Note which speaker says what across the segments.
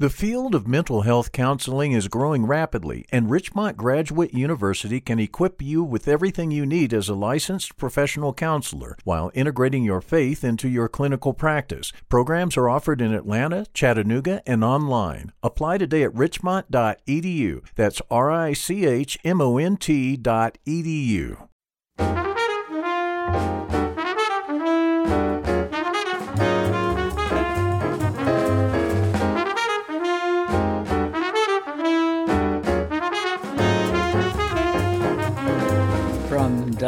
Speaker 1: The field of mental health counseling is growing rapidly, and Richmont Graduate University can equip you with everything you need as a licensed professional counselor while integrating your faith into your clinical practice. Programs are offered in Atlanta, Chattanooga, and online. Apply today at richmont.edu. That's R I C H M O N T dot edu.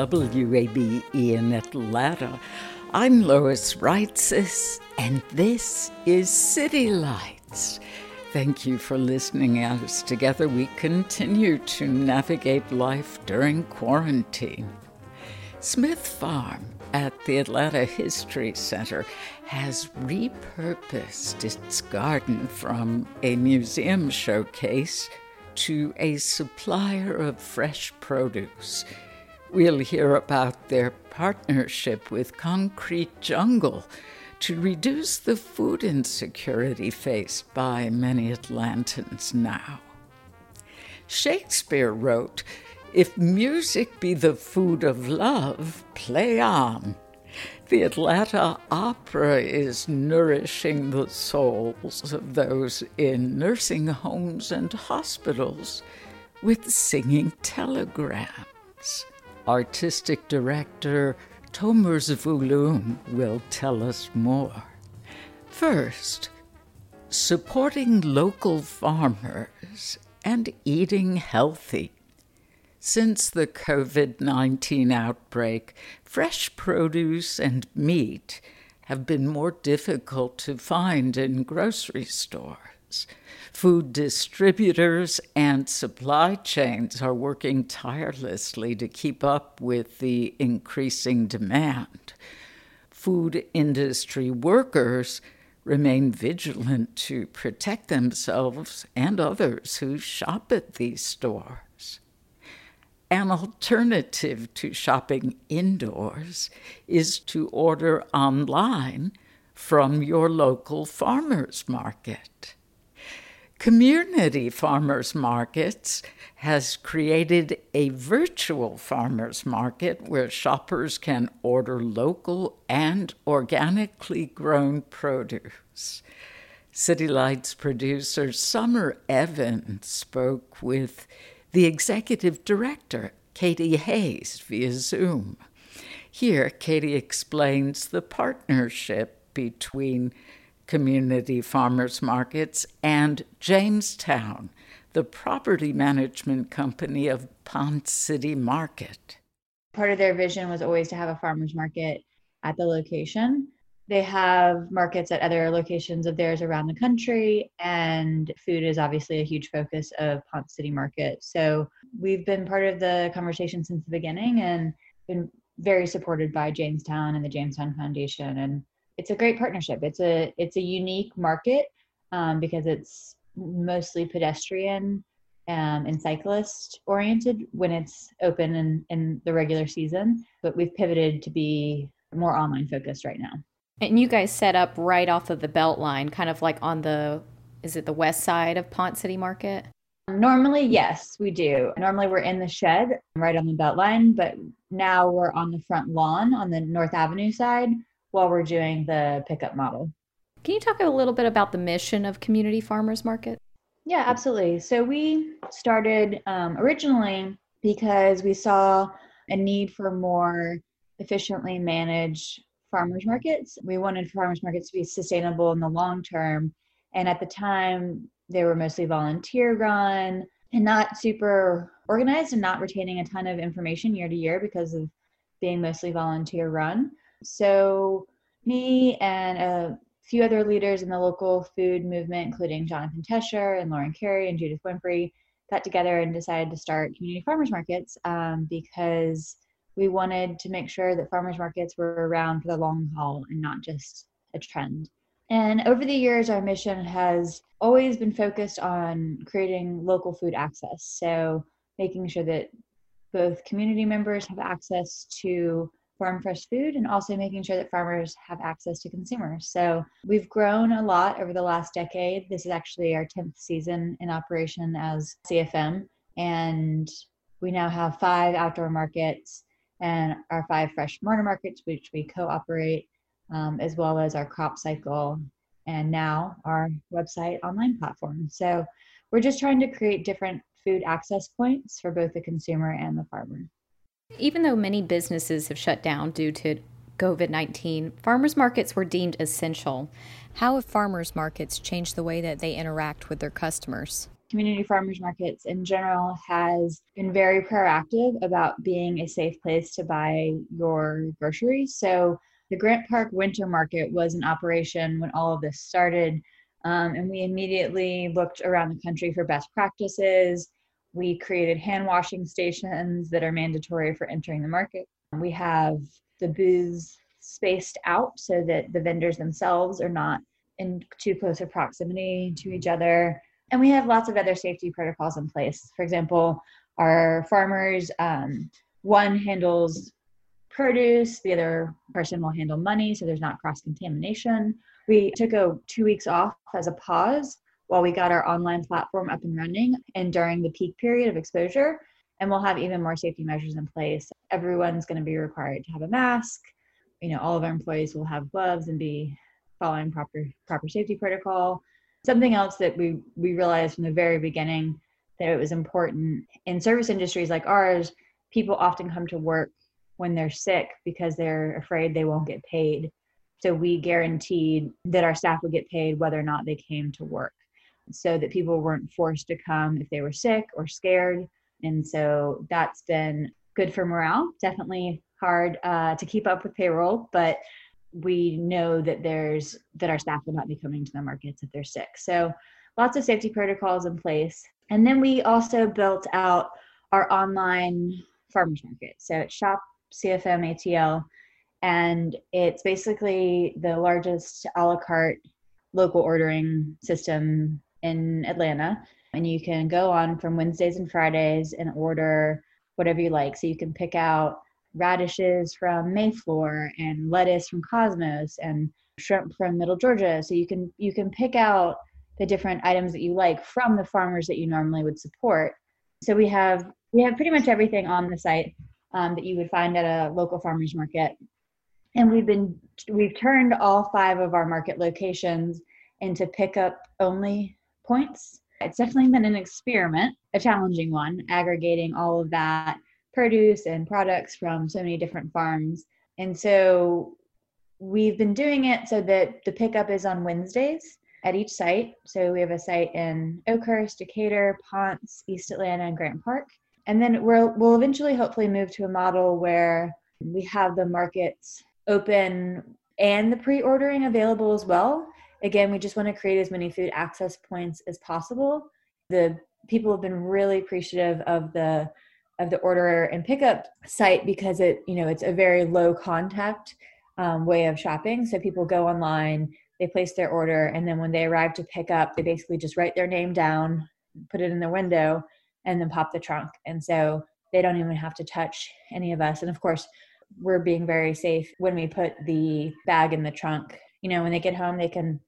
Speaker 2: WABE in Atlanta, I'm Lois Reitzes, and this is City Lights. Thank you for listening as together we continue to navigate life during quarantine. Smith Farm at the Atlanta History Center has repurposed its garden from a museum showcase to a supplier of fresh produce. We'll hear about their partnership with Concrete Jungle to reduce the food insecurity faced by many Atlantans now. Shakespeare wrote, If music be the food of love, play on. The Atlanta Opera is nourishing the souls of those in nursing homes and hospitals with singing telegrams. Artistic director Tomer Zvulun will tell us more. First, supporting local farmers and eating healthy. Since the COVID 19 outbreak, fresh produce and meat have been more difficult to find in grocery stores. Food distributors and supply chains are working tirelessly to keep up with the increasing demand. Food industry workers remain vigilant to protect themselves and others who shop at these stores. An alternative to shopping indoors is to order online from your local farmers market. Community Farmers Markets has created a virtual farmers market where shoppers can order local and organically grown produce. City Lights producer Summer Evans spoke with the executive director, Katie Hayes, via Zoom. Here, Katie explains the partnership between community farmers markets and Jamestown, the property management company of Ponce City Market.
Speaker 3: Part of their vision was always to have a farmers market at the location. They have markets at other locations of theirs around the country, and food is obviously a huge focus of Ponce City Market. So we've been part of the conversation since the beginning and been very supported by Jamestown and the Jamestown Foundation. And it's a great partnership. It's a it's a unique market um, because it's mostly pedestrian um, and cyclist oriented when it's open in, in the regular season. But we've pivoted to be more online focused right now.
Speaker 4: And you guys set up right off of the Beltline, kind of like on the, is it the west side of Ponce City Market?
Speaker 3: Normally, yes, we do. Normally, we're in the shed right on the Beltline, but now we're on the front lawn on the North Avenue side while we're doing the pickup model.
Speaker 4: Can you talk a little bit about the mission of Community Farmers Market?
Speaker 3: Yeah, absolutely. So we started um, originally because we saw a need for more efficiently managed farmers markets. We wanted farmers markets to be sustainable in the long term. And at the time, they were mostly volunteer run and not super organized and not retaining a ton of information year to year because of being mostly volunteer run. So, me and a few other leaders in the local food movement, including Jonathan Tesher and Lauren Carey and Judith Winfrey, got together and decided to start community farmers markets um, because we wanted to make sure that farmers markets were around for the long haul and not just a trend. And over the years, our mission has always been focused on creating local food access. So, making sure that both community members have access to farm fresh food and also making sure that farmers have access to consumers. So we've grown a lot over the last decade. This is actually our 10th season in operation as CFM. And we now have five outdoor markets and our five fresh MARTA markets, which we co operate, um, as well as our crop cycle and now our website online platform. So we're just trying to create different food access points for both the consumer and the farmer.
Speaker 4: Even though many businesses have shut down due to COVID 19, farmers markets were deemed essential. How have farmers markets changed the way that they interact with their customers?
Speaker 3: Community farmers markets in general has been very proactive about being a safe place to buy your groceries. So, the Grant Park Winter Market was in operation when all of this started. Um, and we immediately looked around the country for best practices. We created hand washing stations that are mandatory for entering the market. We have the booths spaced out so that the vendors themselves are not in too close a proximity to each other. And we have lots of other safety protocols in place. For example, our farmers, um, one handles produce, the other person will handle money, so there's not cross contamination. We took a two weeks off as a pause while we got our online platform up and running and during the peak period of exposure. And we'll have even more safety measures in place. Everyone's going to be required to have a mask. You know, all of our employees will have gloves and be following proper proper safety protocol. Something else that we we realized from the very beginning that it was important in service industries like ours, people often come to work when they're sick because they're afraid they won't get paid. So we guaranteed that our staff would get paid whether or not they came to work so that people weren't forced to come if they were sick or scared. And so that's been good for morale. Definitely hard uh, to keep up with payroll, but we know that there's that our staff will not be coming to the markets if they're sick. So lots of safety protocols in place. And then we also built out our online farmers market. So it's shop CFM ATL and it's basically the largest a la carte local ordering system in Atlanta. And you can go on from Wednesdays and Fridays and order whatever you like. So you can pick out radishes from Mayflower and lettuce from Cosmos and shrimp from Middle Georgia. So you can you can pick out the different items that you like from the farmers that you normally would support. So we have we have pretty much everything on the site um, that you would find at a local farmers market and we've been we've turned all five of our market locations into pickup only points. It's definitely been an experiment a challenging one aggregating all of that produce and products from so many different farms. And so we've been doing it so that the pickup is on wednesdays at each site. So we have a site in oakhurst decatur ponce east atlanta and grant park. And then we'll, we'll eventually hopefully move to a model where we have the markets open and the pre-ordering available as well. Again, we just want to create as many food access points as possible. The people have been really appreciative of the of the order and pickup site because it you know it's a very low contact um, way of shopping. So people go online, they place their order, and then when they arrive to pick up, they basically just write their name down, put it in the window, and then pop the trunk. And so they don't even have to touch any of us. And of course, we're being very safe when we put the bag in the trunk. You know, when they get home, they can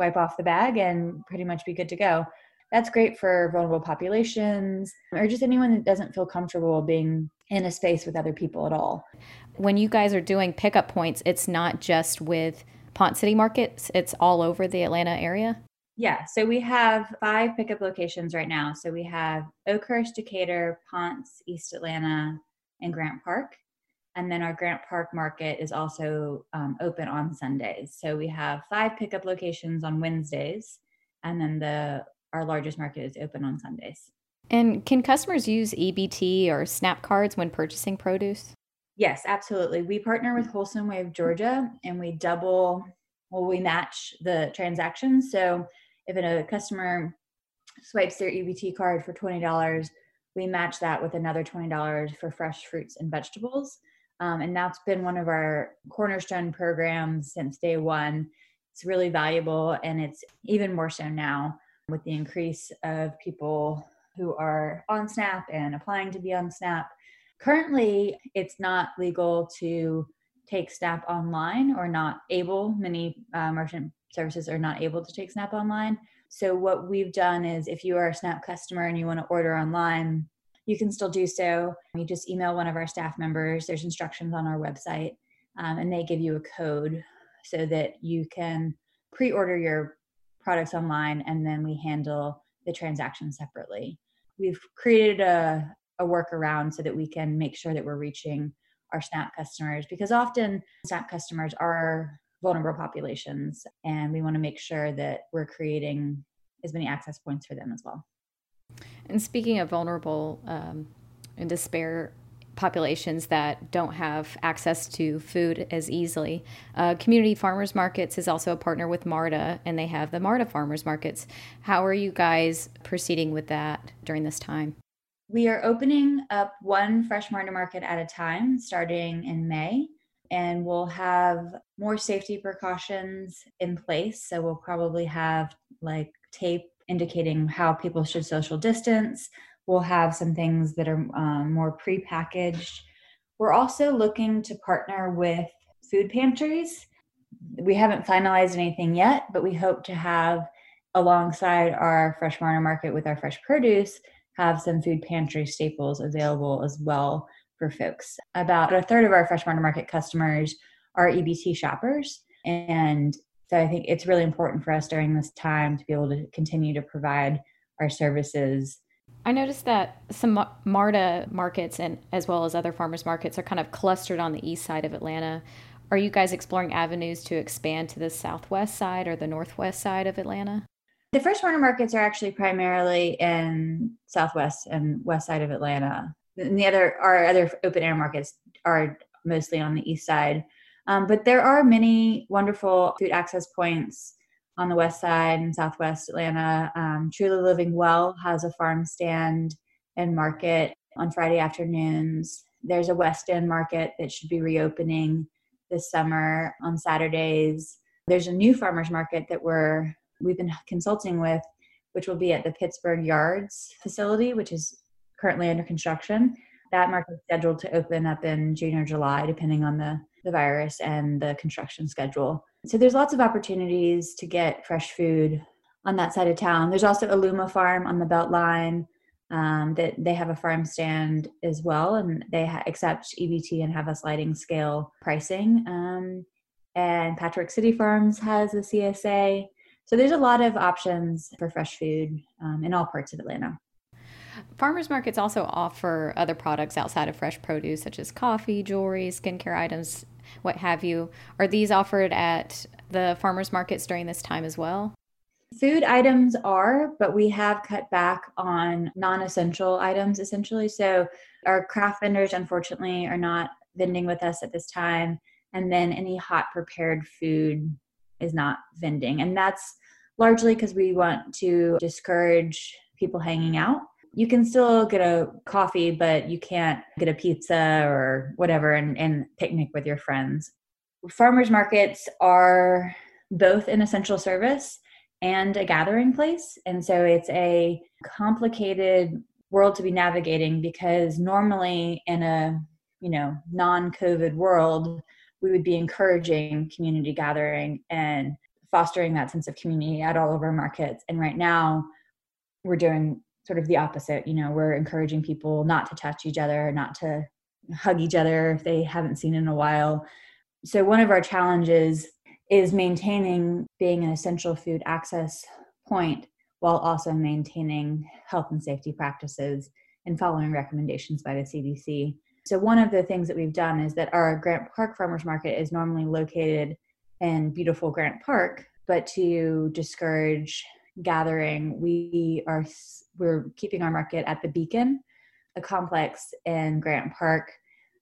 Speaker 3: wipe off the bag and pretty much be good to go. That's great for vulnerable populations or just anyone that doesn't feel comfortable being in a space with other people at all.
Speaker 4: When you guys are doing pickup points, it's not just with Ponce City markets, it's all over the Atlanta area?
Speaker 3: Yeah, so we have five pickup locations right now. So we have Oakhurst, Decatur, Ponce, East Atlanta, and Grant Park. And then our Grant Park market is also um, open on Sundays. So we have five pickup locations on Wednesdays, and then the our largest market is open on Sundays.
Speaker 4: And can customers use EBT or SNAP cards when purchasing produce?
Speaker 3: Yes, absolutely. We partner with Wholesome Wave Georgia and we double, well, we match the transactions. So if a customer swipes their EBT card for $20, we match that with another $20 for fresh fruits and vegetables. Um, and that's been one of our cornerstone programs since day one. It's really valuable, and it's even more so now with the increase of people who are on SNAP and applying to be on SNAP. Currently, it's not legal to take SNAP online or not able. Many uh, merchant services are not able to take SNAP online. So, what we've done is if you are a SNAP customer and you want to order online, you can still do so. You just email one of our staff members. There's instructions on our website, um, and they give you a code so that you can pre order your products online and then we handle the transaction separately. We've created a, a workaround so that we can make sure that we're reaching our SNAP customers because often SNAP customers are vulnerable populations and we want to make sure that we're creating as many access points for them as well.
Speaker 4: And speaking of vulnerable um, and despair populations that don't have access to food as easily, uh, Community Farmers Markets is also a partner with MARTA, and they have the MARTA Farmers Markets. How are you guys proceeding with that during this time?
Speaker 3: We are opening up one fresh MARTA market at a time starting in May and we'll have more safety precautions in place. So we'll probably have like tape indicating how people should social distance. We'll have some things that are um, more pre-packaged. We're also looking to partner with food pantries. We haven't finalized anything yet, but we hope to have alongside our fresh MARTA market with our fresh produce have some food pantry staples available as well for folks. About a third of our fresh MARTA market customers are EBT shoppers. And so I think it's really important for us during this time to be able to continue to provide our services.
Speaker 4: I noticed that some MARTA markets and as well as other farmers markets are kind of clustered on the east side of Atlanta. Are you guys exploring avenues to expand to the southwest side or the northwest side of Atlanta?
Speaker 3: The fresh MARTA markets are actually primarily in southwest and west side of Atlanta and the other our other open air markets are mostly on the east side. Um, but there are many wonderful food access points on the west side and southwest Atlanta. Um, Truly Living Well has a farm stand and market on Friday afternoons. There's a West End market that should be reopening this summer on Saturdays. There's a new farmers market that we're we've been consulting with, which will be at the Pittsburgh Yards facility, which is currently under construction. That market is scheduled to open up in June or July, depending on the, the virus and the construction schedule. So there's lots of opportunities to get fresh food on that side of town. There's also Aluma Farm on the Beltline. Um, that they have a farm stand as well, and they ha- accept EBT and have a sliding scale pricing. Um, and Patchwork City Farms has a CSA. So there's a lot of options for fresh food um, in all parts of Atlanta.
Speaker 4: Farmers markets also offer other products outside of fresh produce, such as coffee, jewelry, skincare items, what have you. Are these offered at the farmers markets during this time as well?
Speaker 3: Food items are, but we have cut back on non essential items essentially. So, our craft vendors, unfortunately, are not vending with us at this time. And then any hot prepared food is not vending. And that's largely because we want to discourage people hanging out you can still get a coffee, but you can't get a pizza or whatever and, and picnic with your friends. Farmers markets are both an essential service and a gathering place. And so it's a complicated world to be navigating because normally in a you know non-covid world we would be encouraging community gathering and fostering that sense of community at all of our markets and right now we're doing sort of the opposite. You know, we're encouraging people not to touch each other, not to hug each other if they haven't seen in a while. So, one of our challenges is maintaining being an essential food access point while also maintaining health and safety practices and following recommendations by the CDC. So, one of the things that we've done is that our Grant Park Farmers Market is normally located in beautiful Grant Park, but to discourage gathering, we are we're keeping our market at the Beacon, a complex in Grant Park.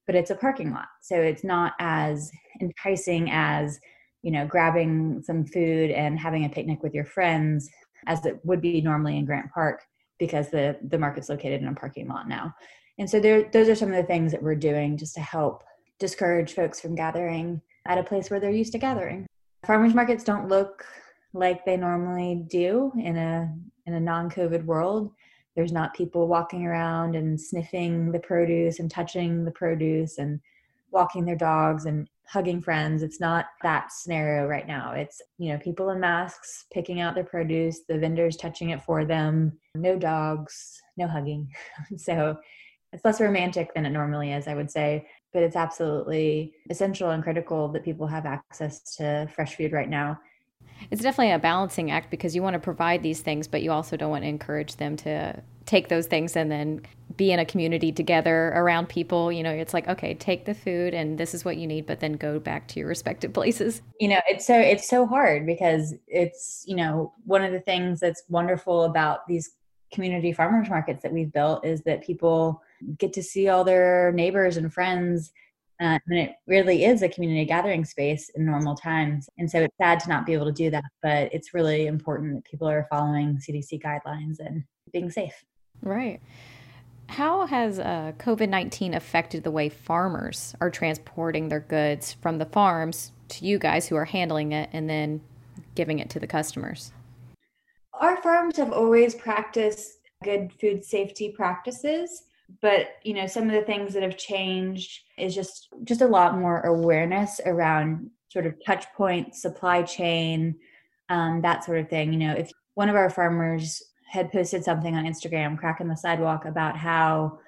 Speaker 3: but it's a parking lot. So it's not as enticing as, you know, grabbing some food and having a picnic with your friends as it would be normally in Grant Park because the the market's located in a parking lot now. And so there those are some of the things that we're doing just to help discourage folks from gathering at a place where they're used to gathering. Farmers markets don't look like they normally do in a in a non-covid world. There's not people walking around and sniffing the produce and touching the produce and walking their dogs and hugging friends. It's not that scenario right now. It's, you know, people in masks picking out their produce, the vendors touching it for them, no dogs, no hugging. so it's less romantic than it normally is, I would say. But it's absolutely essential and critical that people have access to fresh food right now.
Speaker 4: It's definitely a balancing act because you want to provide these things, but you also don't want to encourage them to take those things and then be in a community together around people. You know, it's like, okay, take the food and this is what you need, but then go back to your respective places.
Speaker 3: You know, it's so it's so hard because it's, you know, one of the things that's wonderful about these community farmers markets that we've built is that people get to see all their neighbors and friends uh, and it really is a community gathering space in normal times. And so it's sad to not be able to do that, but it's really important that people are following CDC guidelines and being safe.
Speaker 4: Right. How has uh, COVID 19 affected the way farmers are transporting their goods from the farms to you guys who are handling it and then giving it to the customers?
Speaker 3: Our farms have always practiced good food safety practices but you know some of the things that have changed is just just a lot more awareness around sort of touch points supply chain um, that sort of thing. You know if one of our farmers had posted something on instagram cracking the sidewalk about how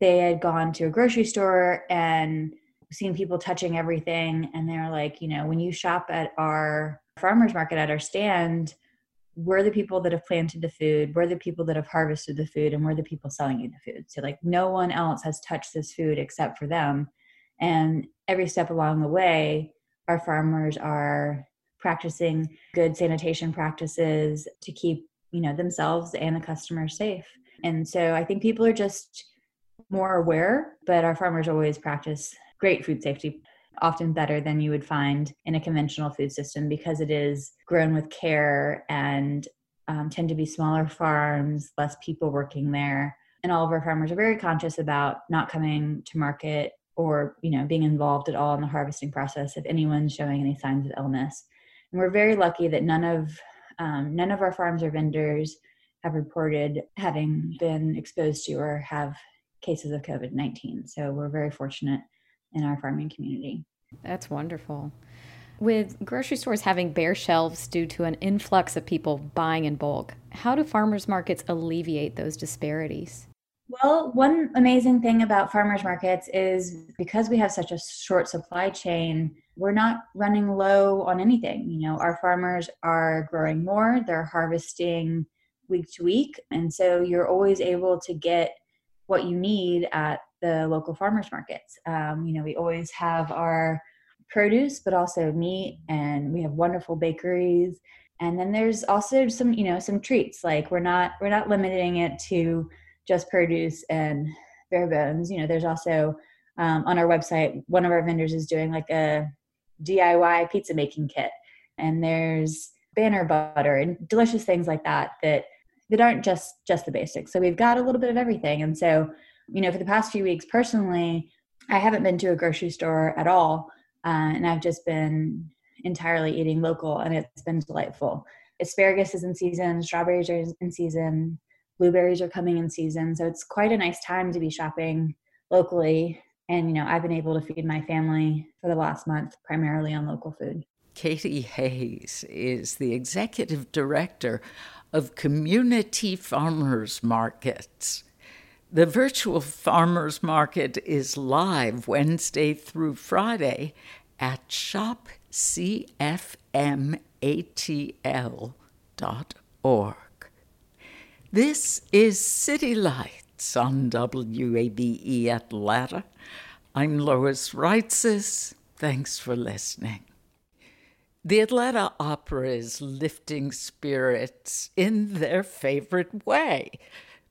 Speaker 3: they had gone to a grocery store and seen people touching everything and they're like you know when you shop at our farmers market at our stand we're the people that have planted the food we're the people that have harvested the food and we're the people selling you the food. So like no one else has touched this food except for them. And every step along the way our farmers are practicing good sanitation practices to keep you know themselves and the customers safe. And so i think people are just more aware but our farmers always practice great food safety often better than you would find in a conventional food system because it is grown with care and um, tend to be smaller farms, less people working there. And all of our farmers are very conscious about not coming to market or you know being involved at all in the harvesting process if anyone's showing any signs of illness. And we're very lucky that none of um, none of our farms or vendors have reported having been exposed to or have cases of COVID 19. So we're very fortunate in our farming community.
Speaker 4: That's wonderful. With grocery stores having bare shelves due to an influx of people buying in bulk, how do farmers markets alleviate those disparities?
Speaker 3: Well, one amazing thing about farmers markets is because we have such a short supply chain, we're not running low on anything. You know, our farmers are growing more, they're harvesting week to week, and so you're always able to get what you need at the local farmers markets. Um, you know, we always have our produce, but also meat, and we have wonderful bakeries. And then there's also some, you know, some treats. Like we're not we're not limiting it to just produce and bare bones. You know, there's also um, on our website one of our vendors is doing like a DIY pizza making kit, and there's banner butter and delicious things like that that that aren't just just the basics. So we've got a little bit of everything, and so you know, for the past few weeks personally, I haven't been to a grocery store at all. Uh, and I've just been entirely eating local, and it's been delightful. Asparagus is in season, strawberries are in season, blueberries are coming in season. So it's quite a nice time to be shopping locally. And, you know, I've been able to feed my family for the last month primarily on local food.
Speaker 2: Katie Hayes is the executive director of Community Farmers Markets. The virtual farmers market is live Wednesday through Friday at shopcfmatl.org. This is City Lights on WABE Atlanta. I'm Lois Reitzes. Thanks for listening. The Atlanta Opera is lifting spirits in their favorite way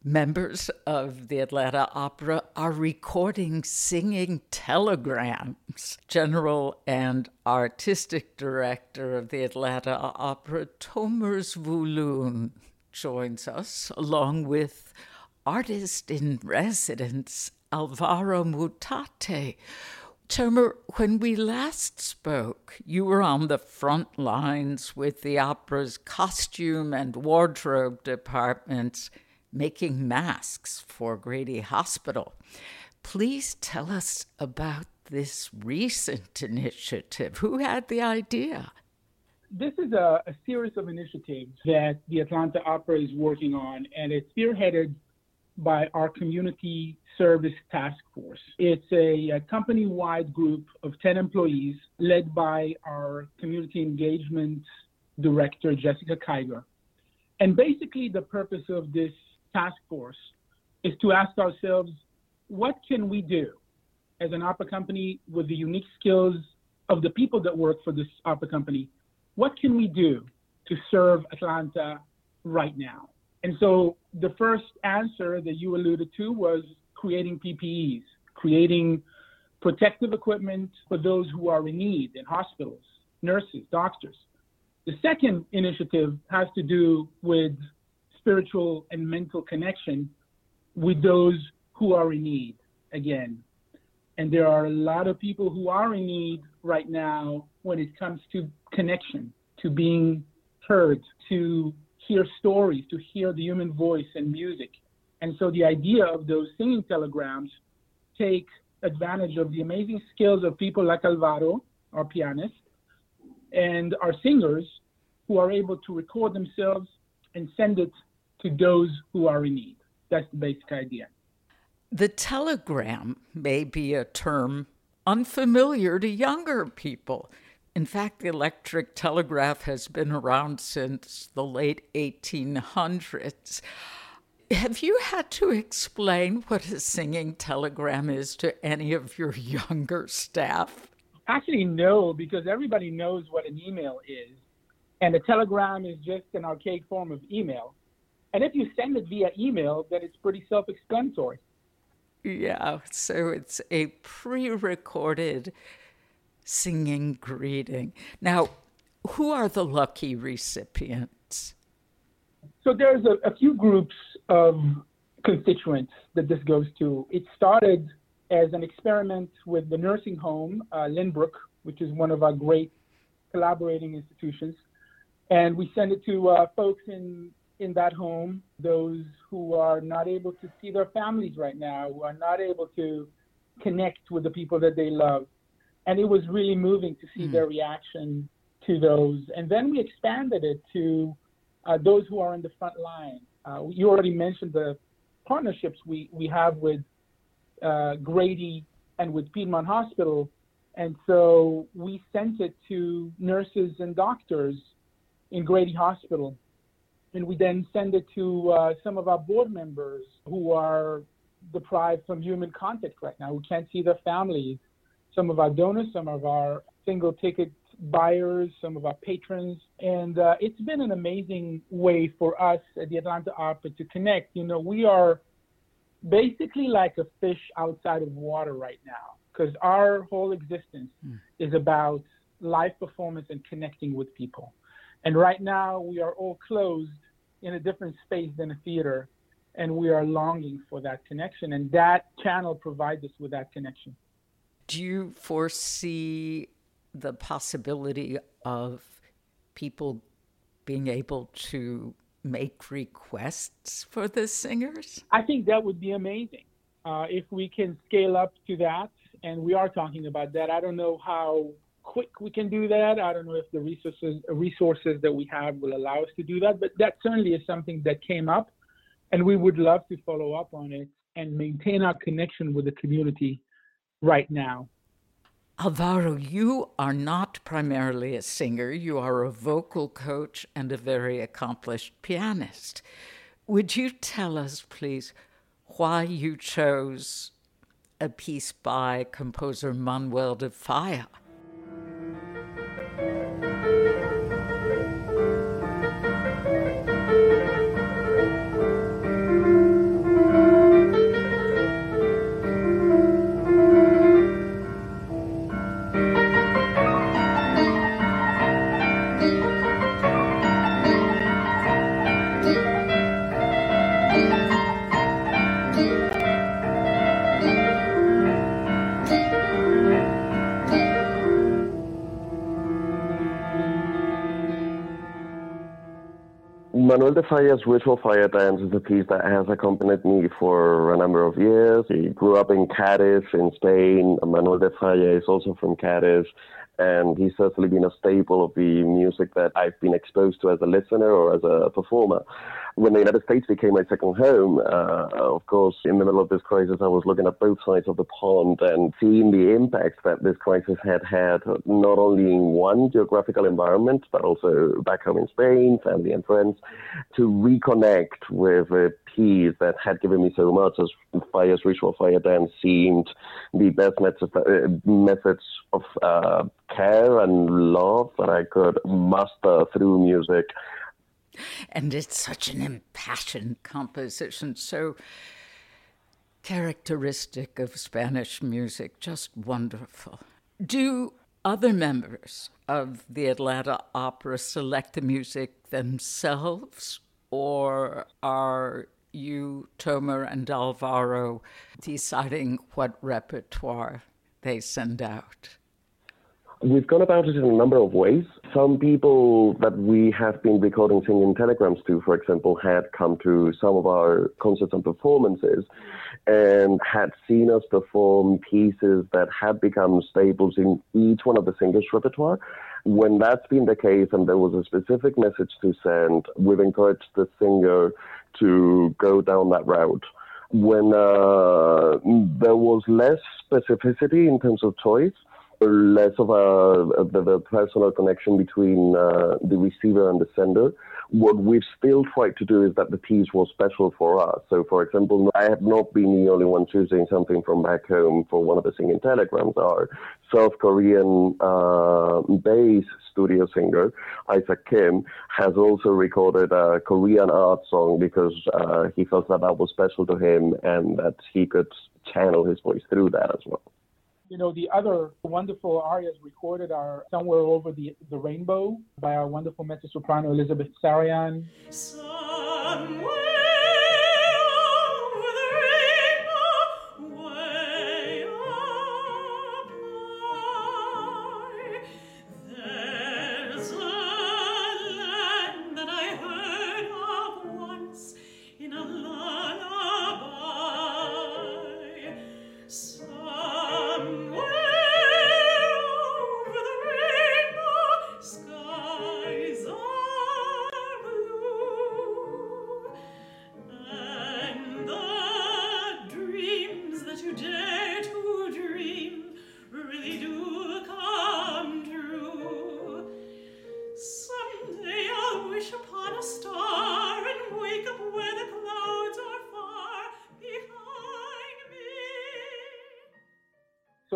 Speaker 2: members of the Atlanta Opera are recording singing telegrams. General and artistic director of the Atlanta Opera, Tomer Zvulun, joins us, along with artist in residence, Alvaro Mutate. Tomer, when we last spoke, you were on the front lines with the opera's costume and wardrobe departments making masks for Grady Hospital. Please tell us about this recent initiative. Who had the idea?
Speaker 5: This is a, a, series of initiatives that the Atlanta Opera is working on, and it's spearheaded by our Community Service Task Force. It's a, a company wide group of 10 employees led by our Community Engagement Director, Jessica Kiger. And basically, the purpose of this task force is to ask ourselves, what can we do as an opera company with the unique skills of the people that work for this opera company? What can we do to serve Atlanta right now? And so the first answer that you alluded to was creating PPEs, creating protective equipment for those who are in need in hospitals, nurses, doctors. The second initiative has to do with spiritual and mental connection with those who are in need again. And there are a lot of people who are in need right now when it comes to connection, to being heard, to hear stories, to hear the human voice and music. And so the idea of those singing telegrams take advantage of the amazing skills of people like Alvaro, our pianist, and our singers who are able to record themselves and send it to those who are in need. That's the basic idea.
Speaker 2: The telegram may be a term unfamiliar to younger people. In fact, the electric telegraph has been around since the late 1800s. Have you had to explain what a singing telegram is to any of your younger staff?
Speaker 5: Actually, no, because everybody knows what an email is. And a telegram is just an archaic form of email. And if you send it via email, then it's pretty self explanatory.
Speaker 2: Yeah, so it's a pre recorded singing greeting. Now, who are the lucky recipients?
Speaker 5: So there's a, a few groups of constituents that this goes to. It started as an experiment with the nursing home, uh, Lenbrook, which is one of our great collaborating institutions. And we send it to uh, folks in in that home, those who are not able to see their families right now, who are not able to connect with the people that they love. And it was really moving to see mm. their reaction to those. And then we expanded it to uh, those who are in the front line. Uh, you already mentioned the partnerships we, we have with uh, Grady and with Piedmont Hospital. And so we sent it to nurses and doctors in Grady Hospital and we then send it to uh, some of our board members who are deprived from human contact right now, who can't see their families. Some of our donors, some of our single ticket buyers, some of our patrons. And uh, it's been an amazing way for us at the Atlanta Opera to connect. You know, we are basically like a fish outside of water right now because our whole existence mm. is about live performance and connecting with people. And right now, we are all closed in a different space than a theater, and we are longing for that connection. And that channel provides us with that connection.
Speaker 2: Do you foresee the possibility of people being able to make requests for the singers?
Speaker 5: I think that would be amazing. Uh, if we can scale up to that, and we are talking about that. I don't know how quick we can do that. I don't know if the resources resources that we have will allow us to do that, but that certainly is something that came up, and we would love to follow up on it and maintain our connection with the community right now.
Speaker 2: Alvaro, you are not primarily a singer. You are a vocal coach and a very accomplished pianist. Would you tell us, please, why you chose a piece by composer Manuel de Falla? Thank you.
Speaker 6: Manuel de Falla's Ritual Fire Dance is a piece that has accompanied me for a number of years. He grew up in Cadiz, in Spain. Manuel de Falla is also from Cadiz, and he's certainly been a staple of the music that I've been exposed to as a listener or as a performer when the United States became my second home, uh, of course, in the middle of this crisis, I was looking at both sides of the pond and seeing the impact that this crisis had had not only in one geographical environment, but also back home in Spain, family and friends, to reconnect with a piece that had given me so much as Falla's Ritual Fire Dance seemed the best message, uh, message of uh, care and love that I could muster through music
Speaker 2: and it's such an impassioned composition, so characteristic of Spanish music, just wonderful. Do other members of the Atlanta Opera select the music themselves, or are you, Tomer, and Alvaro deciding what repertoire they send out?
Speaker 6: We've gone about it in a number of ways. Some people that we have been recording singing telegrams to, for example, had come to some of our concerts and performances and had seen us perform pieces that had become staples in each one of the singers' repertoire. When that's been the case and there was a specific message to send, we've encouraged the singer to go down that route when uh, there was less specificity in terms of choice, less of a, the, the, personal connection between uh, the receiver and the sender. What we've still tried to do is that the piece was special for us. So, for example, I have not been the only one choosing something from back home for one of the singing telegrams. Our South Korean uh, bass studio singer, Isaac Kim, has also recorded a Korean art song because uh, he felt that that was special to him and that he could channel his voice through that as well.
Speaker 5: You know, the other wonderful arias recorded are Somewhere Over the, the Rainbow by our wonderful mezzo soprano Elizabeth Sarian. Somewhere.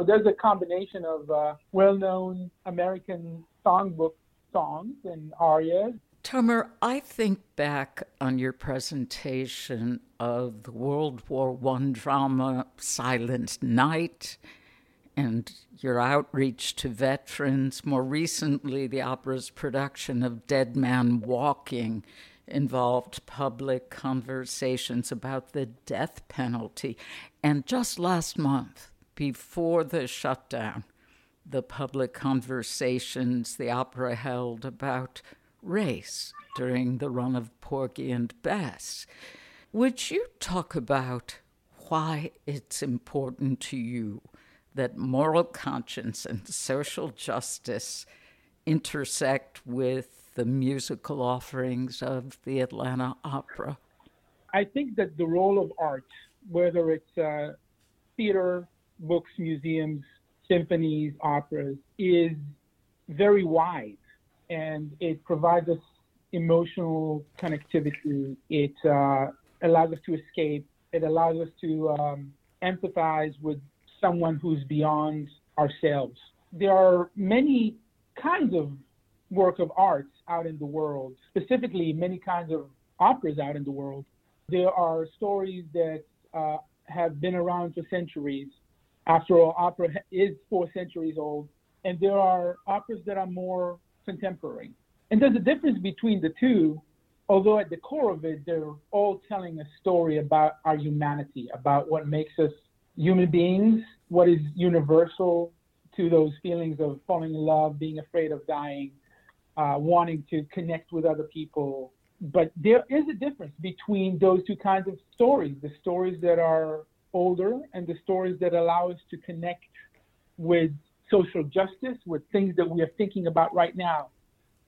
Speaker 5: There's a combination of uh, well-known American songbook songs and arias.
Speaker 2: Tomer, I think back on your presentation of the World War I drama Silent Night and your outreach to veterans. More recently, the opera's production of Dead Man Walking involved public conversations about the death penalty. And just last month, before the shutdown, the public conversations the opera held about race during the run of Porgy and Bess. Would you talk about why it's important to you that moral conscience and social justice intersect with the musical offerings of the Atlanta Opera?
Speaker 5: I think that the role of art, whether it's uh, theater, books, museums, symphonies, operas is very wide and it provides us emotional connectivity. It uh, allows us to escape. It allows us to um, empathize with someone who's beyond ourselves. There are many kinds of work of art out in the world, specifically many kinds of operas out in the world. There are stories that uh, have been around for centuries after all, opera is four centuries old, and there are operas that are more contemporary. And there's a difference between the two, although at the core of it, they're all telling a story about our humanity, about what makes us human beings, what is universal to those feelings of falling in love, being afraid of dying, uh, wanting to connect with other people, but there is a difference between those two kinds of stories the stories that are older and the stories that allow us to connect with social justice, with things that we are thinking about right now.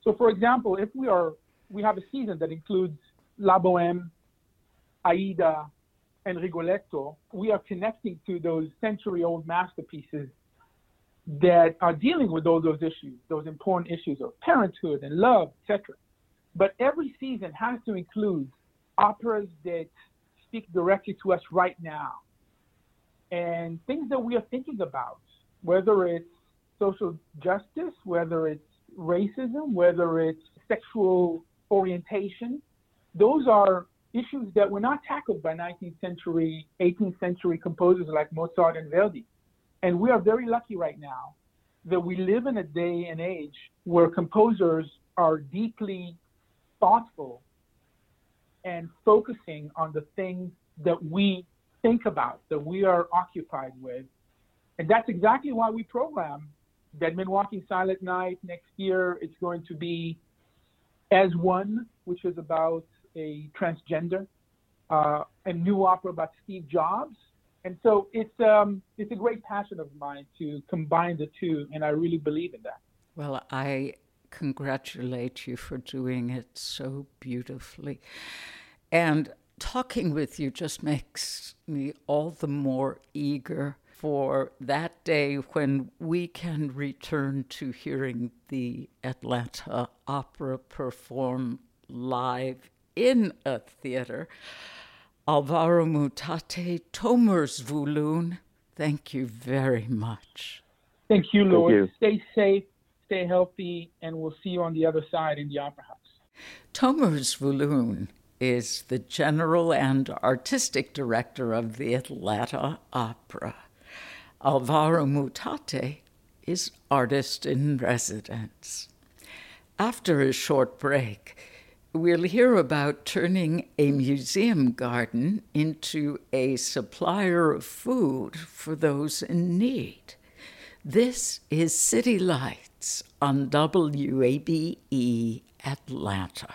Speaker 5: So, for example, if we are we have a season that includes La Boheme, Aida, and Rigoletto, we are connecting to those century-old masterpieces that are dealing with all those issues, those important issues of parenthood and love, etc. But every season has to include operas that speak directly to us right now and things that we are thinking about, whether it's social justice, whether it's racism, whether it's sexual orientation. Those are issues that were not tackled by 19th century, 18th century composers like Mozart and Verdi. And we are very lucky right now that we live in a day and age where composers are deeply thoughtful and focusing on the things that we think about, that we are occupied with. And that's exactly why we program Dead Men Walking Silent Night. Next year, it's going to be As One, which is about a transgender, uh, a new opera about Steve Jobs. And so it's um, it's a great passion of mine to combine the two, and I really believe in that.
Speaker 2: Well, I congratulate you for doing it so beautifully. And talking with you just makes me all the more eager for that day when we can return to hearing the Atlanta Opera perform live in a theater. Alvaro Mutate, Tomer Zvulun, thank you very much.
Speaker 5: Thank you, Lord. Stay safe, stay healthy, and we'll see you on the other side in the Opera House.
Speaker 2: Tomer Zvulun is the general and artistic director of the Atlanta Opera. Alvaro Mutate is artist in residence. After a short break, we'll hear about turning a museum garden into a supplier of food for those in need. This is City Lights on WABE Atlanta.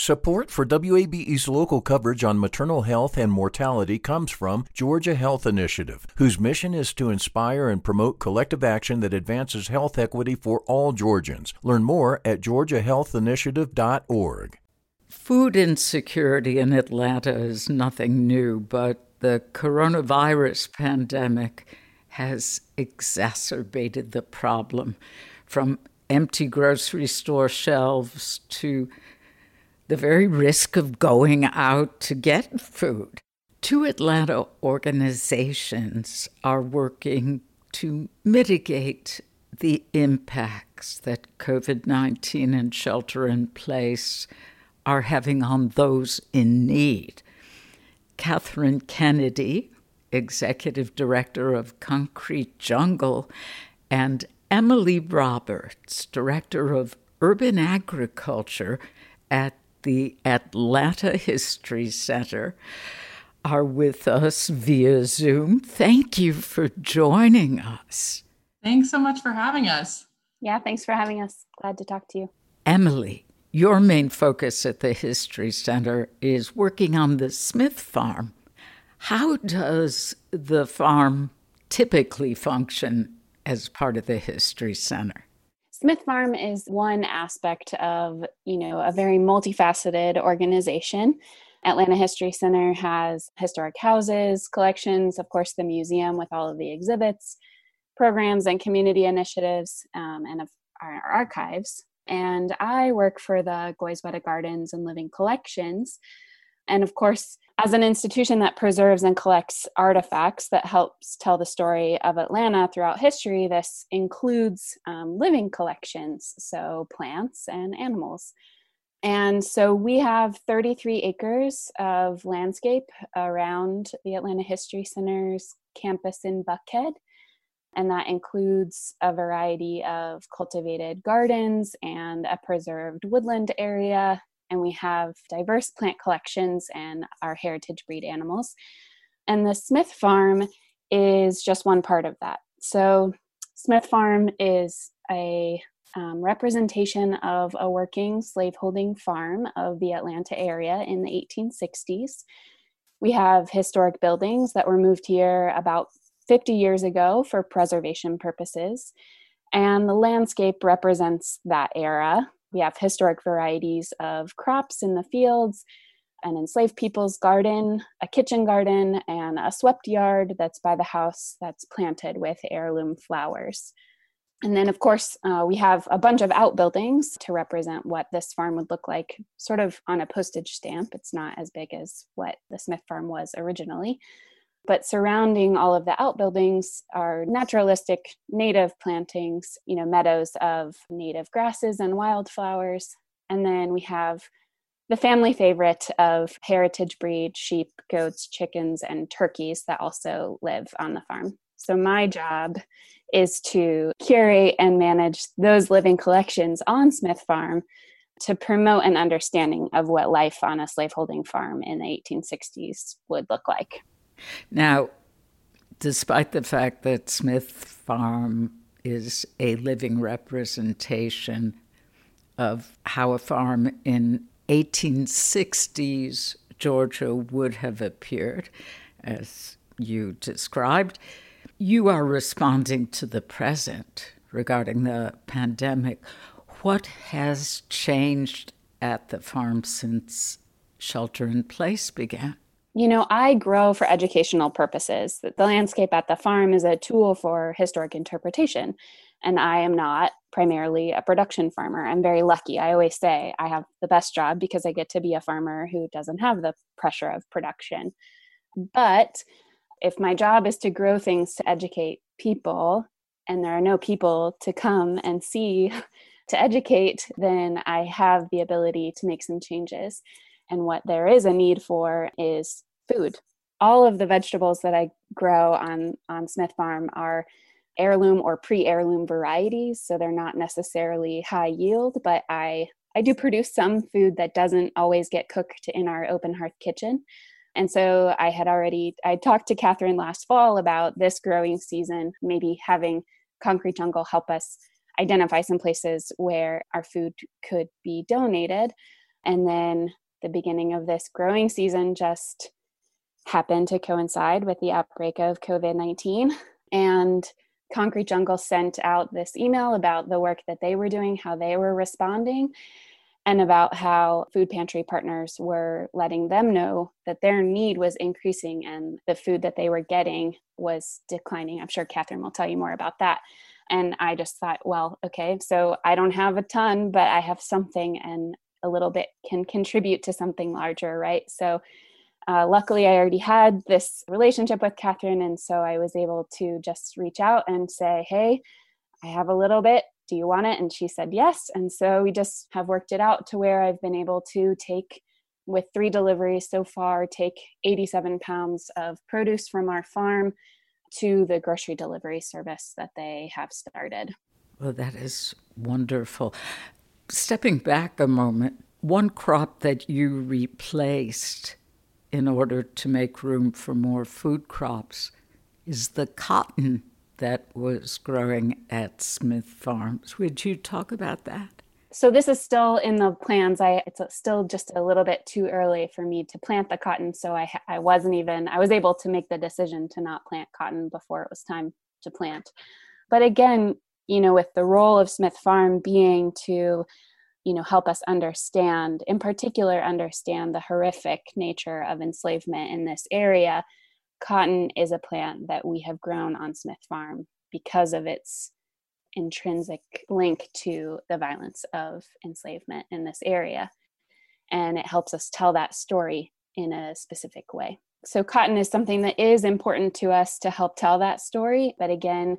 Speaker 1: Support for WABE's local coverage on maternal health and mortality comes from Georgia Health Initiative, whose mission is to inspire and promote collective action that advances health equity for all Georgians. Learn more at georgiahealthinitiative.org.
Speaker 2: Food insecurity in Atlanta is nothing new, but the coronavirus pandemic has exacerbated the problem from empty grocery store shelves to the very risk of going out to get food. Two Atlanta organizations are working to mitigate the impacts that COVID 19 and shelter in place are having on those in need. Catherine Kennedy, Executive Director of Concrete Jungle, and Emily Roberts, Director of Urban Agriculture at the Atlanta History Center, are with us via Zoom. Thank you for joining us.
Speaker 7: Thanks so much for having us.
Speaker 8: Yeah, thanks for having us. Glad to talk to you.
Speaker 2: Emily, your main focus at the History Center is working on the Smith Farm. How does the farm typically function as part of the History Center?
Speaker 8: Smith Farm is one aspect of, you know, a very multifaceted organization. Atlanta History Center has historic houses, collections, of course, the museum with all of the exhibits, programs, and community initiatives, um, and of our archives. And I work for the Goizueta Gardens and Living Collections, and of course, as an institution that preserves and collects artifacts that helps tell the story of Atlanta throughout history, this includes um, living collections, so plants and animals. And so we have 33 acres of landscape around the Atlanta History Center's campus in Buckhead. And that includes a variety of cultivated gardens and a preserved woodland area. And we have diverse plant collections and our heritage breed animals. And the Smith Farm is just one part of that. So, Smith Farm is a um, representation of a working slaveholding farm of the Atlanta area in the 1860s. We have historic buildings that were moved here about 50 years ago for preservation purposes, and the landscape represents that era. We have historic varieties of crops in the fields, an enslaved people's garden, a kitchen garden, and a swept yard that's by the house that's planted with heirloom flowers. And then, of course, uh, we have a bunch of outbuildings to represent what this farm would look like, sort of on a postage stamp. It's not as big as what the Smith farm was originally. But surrounding all of the outbuildings are naturalistic native plantings, you know, meadows of native grasses and wildflowers. And then we have the family favorite of heritage breed sheep, goats, chickens, and turkeys that also live on the farm. So, my job is to curate and manage those living collections on Smith Farm to promote an understanding of what life on a slaveholding farm in the 1860s would look like.
Speaker 2: Now, despite the fact that Smith Farm is a living representation of how a farm in 1860s Georgia would have appeared, as you described, you are responding to the present regarding the pandemic. What has changed at the farm since shelter in place began?
Speaker 8: You know, I grow for educational purposes. The landscape at the farm is a tool for historic interpretation. And I am not primarily a production farmer. I'm very lucky. I always say I have the best job because I get to be a farmer who doesn't have the pressure of production. But if my job is to grow things to educate people and there are no people to come and see to educate, then I have the ability to make some changes. And what there is a need for is food. All of the vegetables that I grow on, on Smith Farm are heirloom or pre-heirloom varieties, so they're not necessarily high yield, but I I do produce some food that doesn't always get cooked in our open hearth kitchen. And so I had already I talked to Catherine last fall about this growing season, maybe having Concrete Jungle help us identify some places where our food could be donated. And then the beginning of this growing season just happened to coincide with the outbreak of COVID 19. And Concrete Jungle sent out this email about the work that they were doing, how they were responding and about how food pantry partners were letting them know that their need was increasing and the food that they were getting was declining. I'm sure Catherine will tell you more about that. And I just thought, well, okay, so I don't have a ton, but I have something and a little bit can contribute to something larger, right? So uh, luckily, I already had this relationship with Catherine, and so I was able to just reach out and say, hey, I have a little bit do you want it? And she said yes. And so we just have worked it out to where I've been able to take, with three deliveries so far, take 87 pounds of produce from our farm to the grocery delivery service that they have started.
Speaker 2: Well, that is wonderful. Stepping back a moment, one crop that you replaced in order to make room for more food crops is the cotton that was growing at Smith Farms. Would you talk about that?
Speaker 8: So this is still in the plans. I it's still just a little bit too early for me to plant the cotton, so I I wasn't even I was able to make the decision to not plant cotton before it was time to plant. But again, you know, with the role of Smith Farm being to you know help us understand in particular understand the horrific nature of enslavement in this area cotton is a plant that we have grown on Smith Farm because of its intrinsic link to the violence of enslavement in this area. And it helps us tell that story in a specific way. So, cotton is something that is important to us to help tell that story. But again,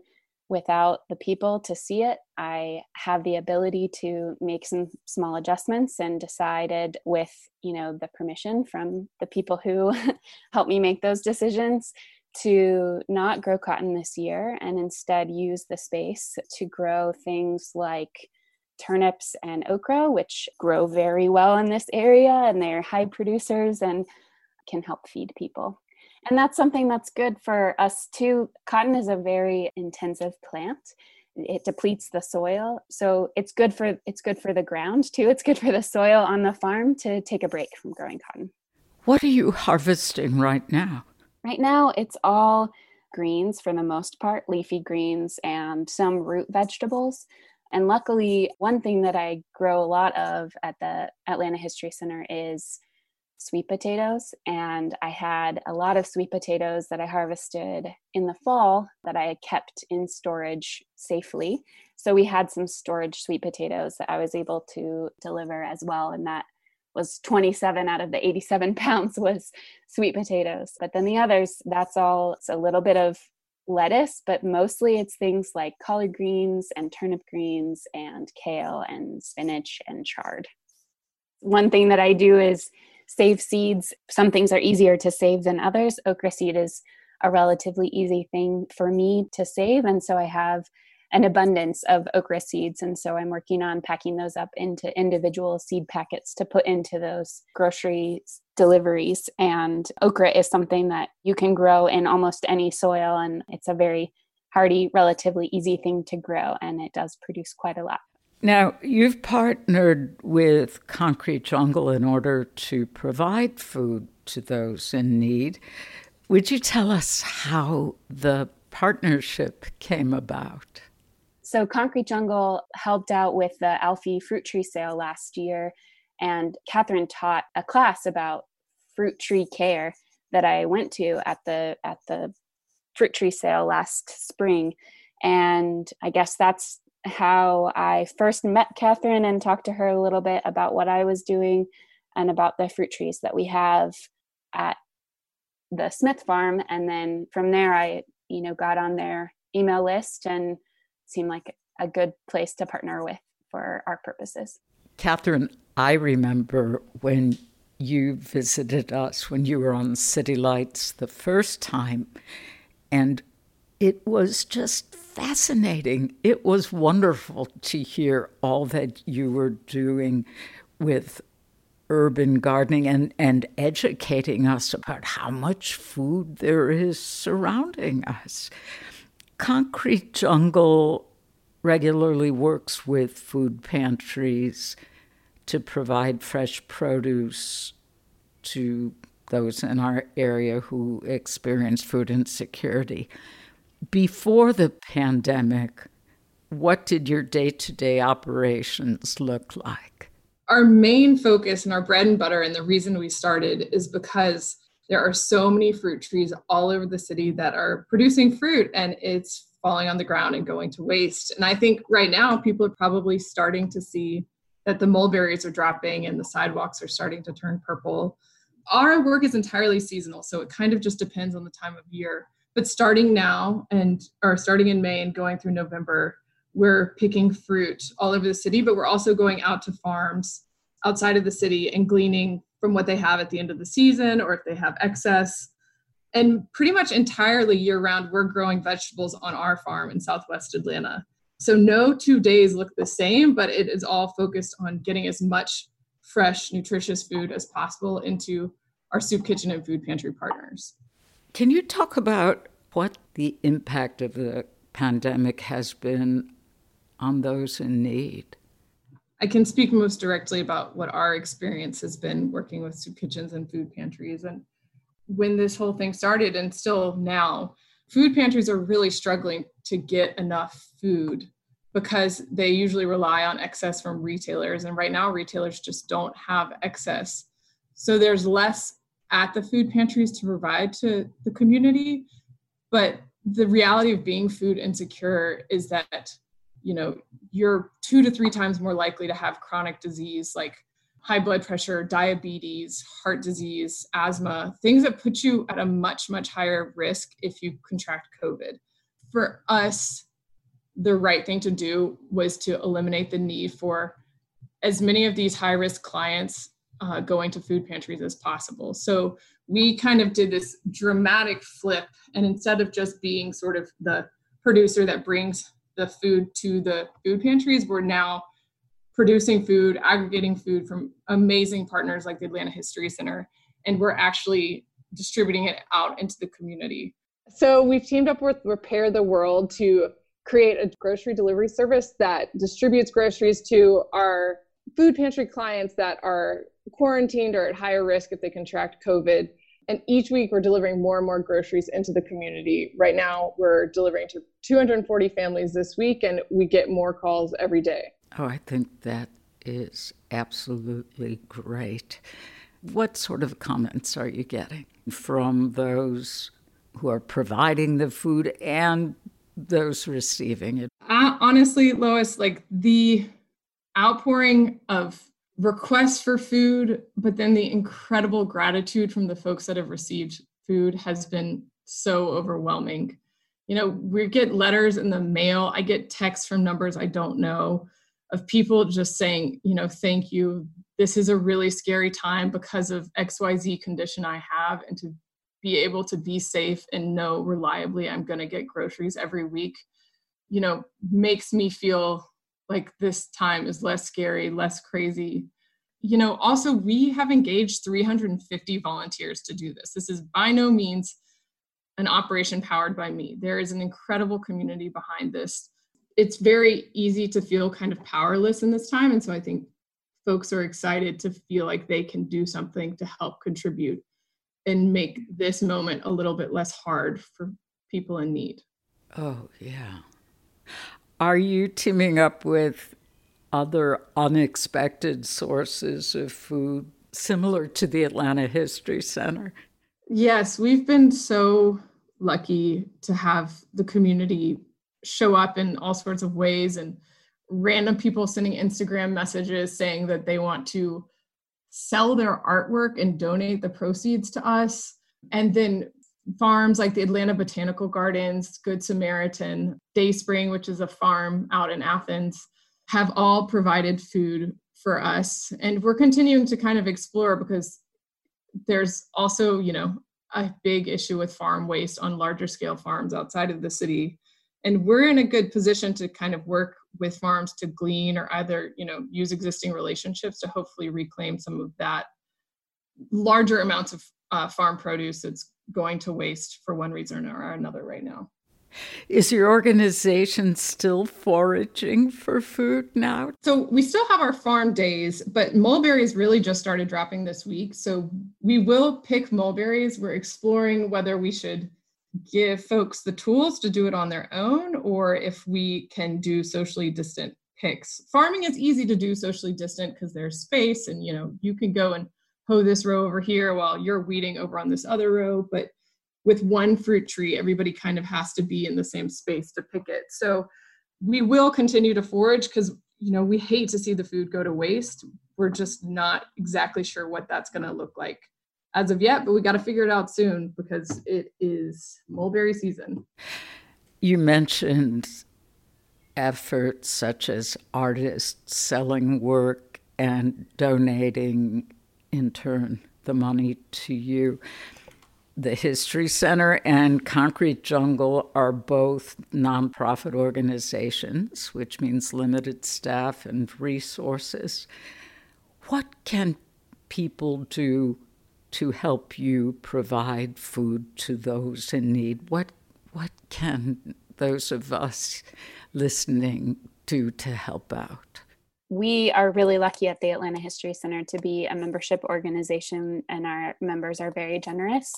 Speaker 8: without the people to see it, I have the ability to make some small adjustments and decided with, you know, the permission from the people who help me make those decisions to not grow cotton this year and instead use the space to grow things like turnips and okra, which grow very well in this area and they're high producers and can help feed people. And that's something that's good for us too. Cotton is a very intensive plant. It depletes the soil. So it's good for it's good for the ground too. It's good for the soil on the farm to take a break from growing cotton.
Speaker 2: What are you harvesting right now?
Speaker 8: Right now it's all greens for the most part, leafy greens and some root vegetables. And luckily, one thing that I grow a lot of at the Atlanta History Center is sweet potatoes. And I had a lot of sweet potatoes that I harvested in the fall that I had kept in storage safely. So we had some storage sweet potatoes that I was able to deliver as well. And that was 27 out of the 87 pounds was sweet potatoes. But then the others, that's all it's a little bit of lettuce, but mostly it's things like collard greens and turnip greens and kale and spinach and chard. One thing that I do is save seeds. Some things are easier to save than others. Okra seed is a relatively easy thing for me to save. And so I have an abundance of okra seeds. And so I'm working on packing those up into individual seed packets to put into those grocery deliveries. And okra is something that you can grow in almost any soil. And it's a very hardy, relatively easy thing to grow. And it does produce quite a lot.
Speaker 2: Now, you've partnered with Concrete Jungle in order to provide food to those in need. Would you tell us how the partnership came about?
Speaker 8: So, Concrete Jungle helped out with the ALFI fruit tree sale last year, and Catherine taught a class about fruit tree care that I went to at the at the fruit tree sale last spring. And I guess that's how I first met Catherine and talked to her a little bit about what I was doing and about the fruit trees that we have at the Smith farm. And then from there, I, you know, got on their email list and seemed like a good place to partner with for our purposes.
Speaker 2: Catherine, I remember when you visited us when you were on City Lights the first time, and it was just fascinating. It was wonderful to hear all that you were doing with urban gardening and, and educating us about how much food there is surrounding us. Concrete Jungle regularly works with food pantries to provide fresh produce to those in our area who experience food insecurity. Before the pandemic, what did your day to day operations look like?
Speaker 7: Our main focus and our bread and butter, and the reason we started is because there are so many fruit trees all over the city that are producing fruit and it's falling on the ground and going to waste. And I think right now people are probably starting to see that the mulberries are dropping and the sidewalks are starting to turn purple. Our work is entirely seasonal, so it kind of just depends on the time of year. But starting now and or starting in May and going through November, we're picking fruit all over the city, but we're also going out to farms outside of the city and gleaning from what they have at the end of the season or if they have excess. And pretty much entirely year round, we're growing vegetables on our farm in Southwest Atlanta. So no two days look the same, but it is all focused on getting as much fresh, nutritious food as possible into our soup kitchen and food pantry partners.
Speaker 2: Can you talk about what the impact of the pandemic has been on those in need?
Speaker 7: I can speak most directly about what our experience has been working with soup kitchens and food pantries. And when this whole thing started, and still now, food pantries are really struggling to get enough food because they usually rely on excess from retailers. And right now, retailers just don't have excess. So there's less at the food pantries to provide to the community. But the reality of being food insecure is that, you know, you're two to three times more likely to have chronic disease like high blood pressure, diabetes, heart disease, asthma, things that put you at a much, much higher risk if you contract COVID. For us, the right thing to do was to eliminate the need for as many of these high risk clients uh, going to food pantries as possible. So we kind of did this dramatic flip. And instead of just being sort of the producer that brings the food to the food pantries, we're now producing food, aggregating food from amazing partners like the Atlanta History Center, and we're actually distributing it out into the community.
Speaker 9: So we've teamed up with Repair the World to create a grocery delivery service that distributes groceries to our food pantry clients that are quarantined or at higher risk if they contract COVID. And each week we're delivering more and more groceries into the community. Right now we're delivering to 240 families this week, and we get more calls every day.
Speaker 2: Oh, I think that is absolutely great. What sort of comments are you getting from those who are providing the food and those receiving it?
Speaker 7: Uh, honestly, Lois, like the outpouring of requests for food, but then the incredible gratitude from the folks that have received food has been so overwhelming. You know, we get letters in the mail, I get texts from numbers I don't know of people just saying, you know, thank you. This is a really scary time because of XYZ condition I have, and to be able to be safe and know reliably I'm going to get groceries every week, you know, makes me feel like this time is less scary, less crazy. You know, also, we have engaged 350 volunteers to do this. This is by no means an operation powered by me. There is an incredible community behind this. It's very easy to feel kind of powerless in this time. And so I think folks are excited to feel like they can do something to help contribute and make this moment a little bit less hard for people in need.
Speaker 2: Oh, yeah. Are you teaming up with other unexpected sources of food similar to the Atlanta History Center?
Speaker 7: Yes, we've been so lucky to have the community show up in all sorts of ways and random people sending Instagram messages saying that they want to sell their artwork and donate the proceeds to us. And then farms like the Atlanta Botanical Gardens, Good Samaritan, Dayspring, which is a farm out in Athens, have all provided food for us. And we're continuing to kind of explore because there's also, you know, a big issue with farm waste on larger scale farms outside of the city. And we're in a good position to kind of work with farms to glean or either you know use existing relationships to hopefully reclaim some of that larger amounts of uh, farm produce that's going to waste for one reason or another right now
Speaker 2: is your organization still foraging for food now?
Speaker 7: So we still have our farm days, but mulberries really just started dropping this week. So we will pick mulberries. We're exploring whether we should give folks the tools to do it on their own or if we can do socially distant picks. Farming is easy to do socially distant because there's space and you know you can go and hoe this row over here while you're weeding over on this other row but with one fruit tree everybody kind of has to be in the same space to pick it. So we will continue to forage because you know we hate to see the food go to waste. We're just not exactly sure what that's going to look like as of yet, but we got to figure it out soon because it is mulberry season.
Speaker 2: You mentioned efforts such as artists selling work and donating in turn the money to you. The History Center and Concrete Jungle are both nonprofit organizations, which means limited staff and resources. What can people do to help you provide food to those in need. What what can those of us listening do to help out?
Speaker 8: We are really lucky at the Atlanta History Center to be a membership organization, and our members are very generous.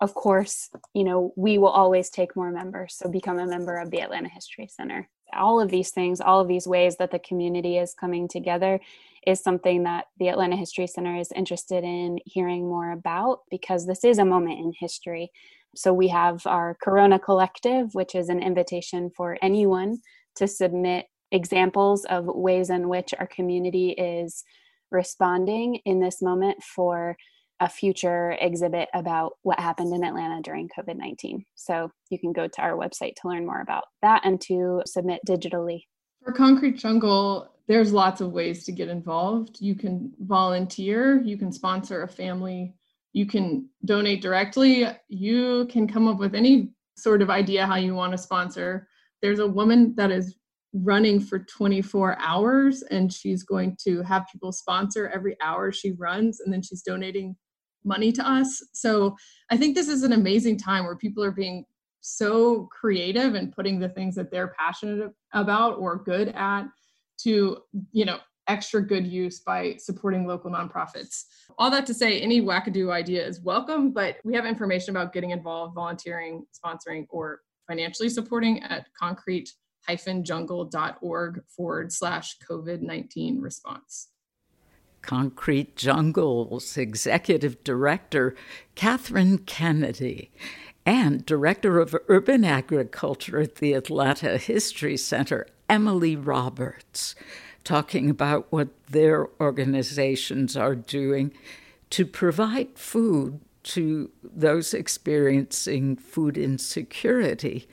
Speaker 8: Of course, you know, we will always take more members, so become a member of the Atlanta History Center. All of these things, all of these ways that the community is coming together is something that the Atlanta History Center is interested in hearing more about because this is a moment in history. So we have our Corona Collective, which is an invitation for anyone to submit examples of ways in which our community is responding in this moment for a future exhibit about what happened in Atlanta during COVID 19. So you can go to our website to learn more about that and to submit digitally.
Speaker 7: For Concrete Jungle, there's lots of ways to get involved. You can volunteer, you can sponsor a family You can donate directly. You can come up with any sort of idea how you want to sponsor. There's a woman that is running for 24 hours and she's going to have people sponsor every hour she runs and then she's donating money to us. So I think this is an amazing time where people are being so creative and putting the things that they're passionate about or good at to, you know, extra good use by supporting local nonprofits. All that to say, any wackadoo idea is welcome, but we have information about getting involved, volunteering, sponsoring, or financially supporting at concrete-jungle.org forward slash COVID 19 response.
Speaker 2: Concrete Jungle's executive director, Catherine Kennedy, and director of urban agriculture at the Atlanta History Center, Emily Roberts, talking about what their organizations are doing to provide food to those experiencing food insecurity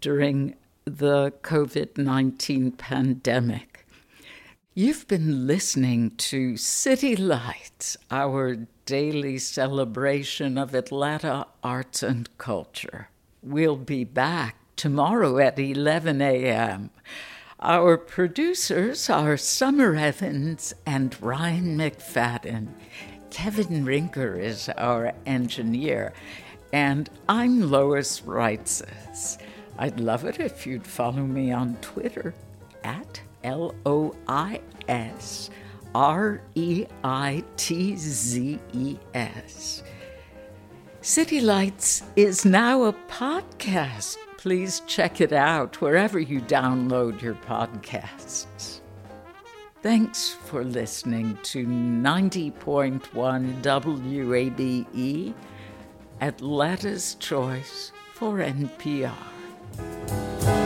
Speaker 2: during the COVID 19 pandemic. You've been listening to City Lights, our daily celebration of Atlanta arts and culture. We'll be back tomorrow at 11 a.m. Our producers are Summer Evans and Ryan McFadden. Kevin Rinker is our engineer, and I'm Lois Reitzes. I'd love it if you'd follow me on Twitter at L O I S R E I T Z E S. City Lights is now a podcast. Please check it out wherever you download your podcasts. Thanks for listening to 90.1 WABE, Atlanta's Choice for NPR.
Speaker 10: Have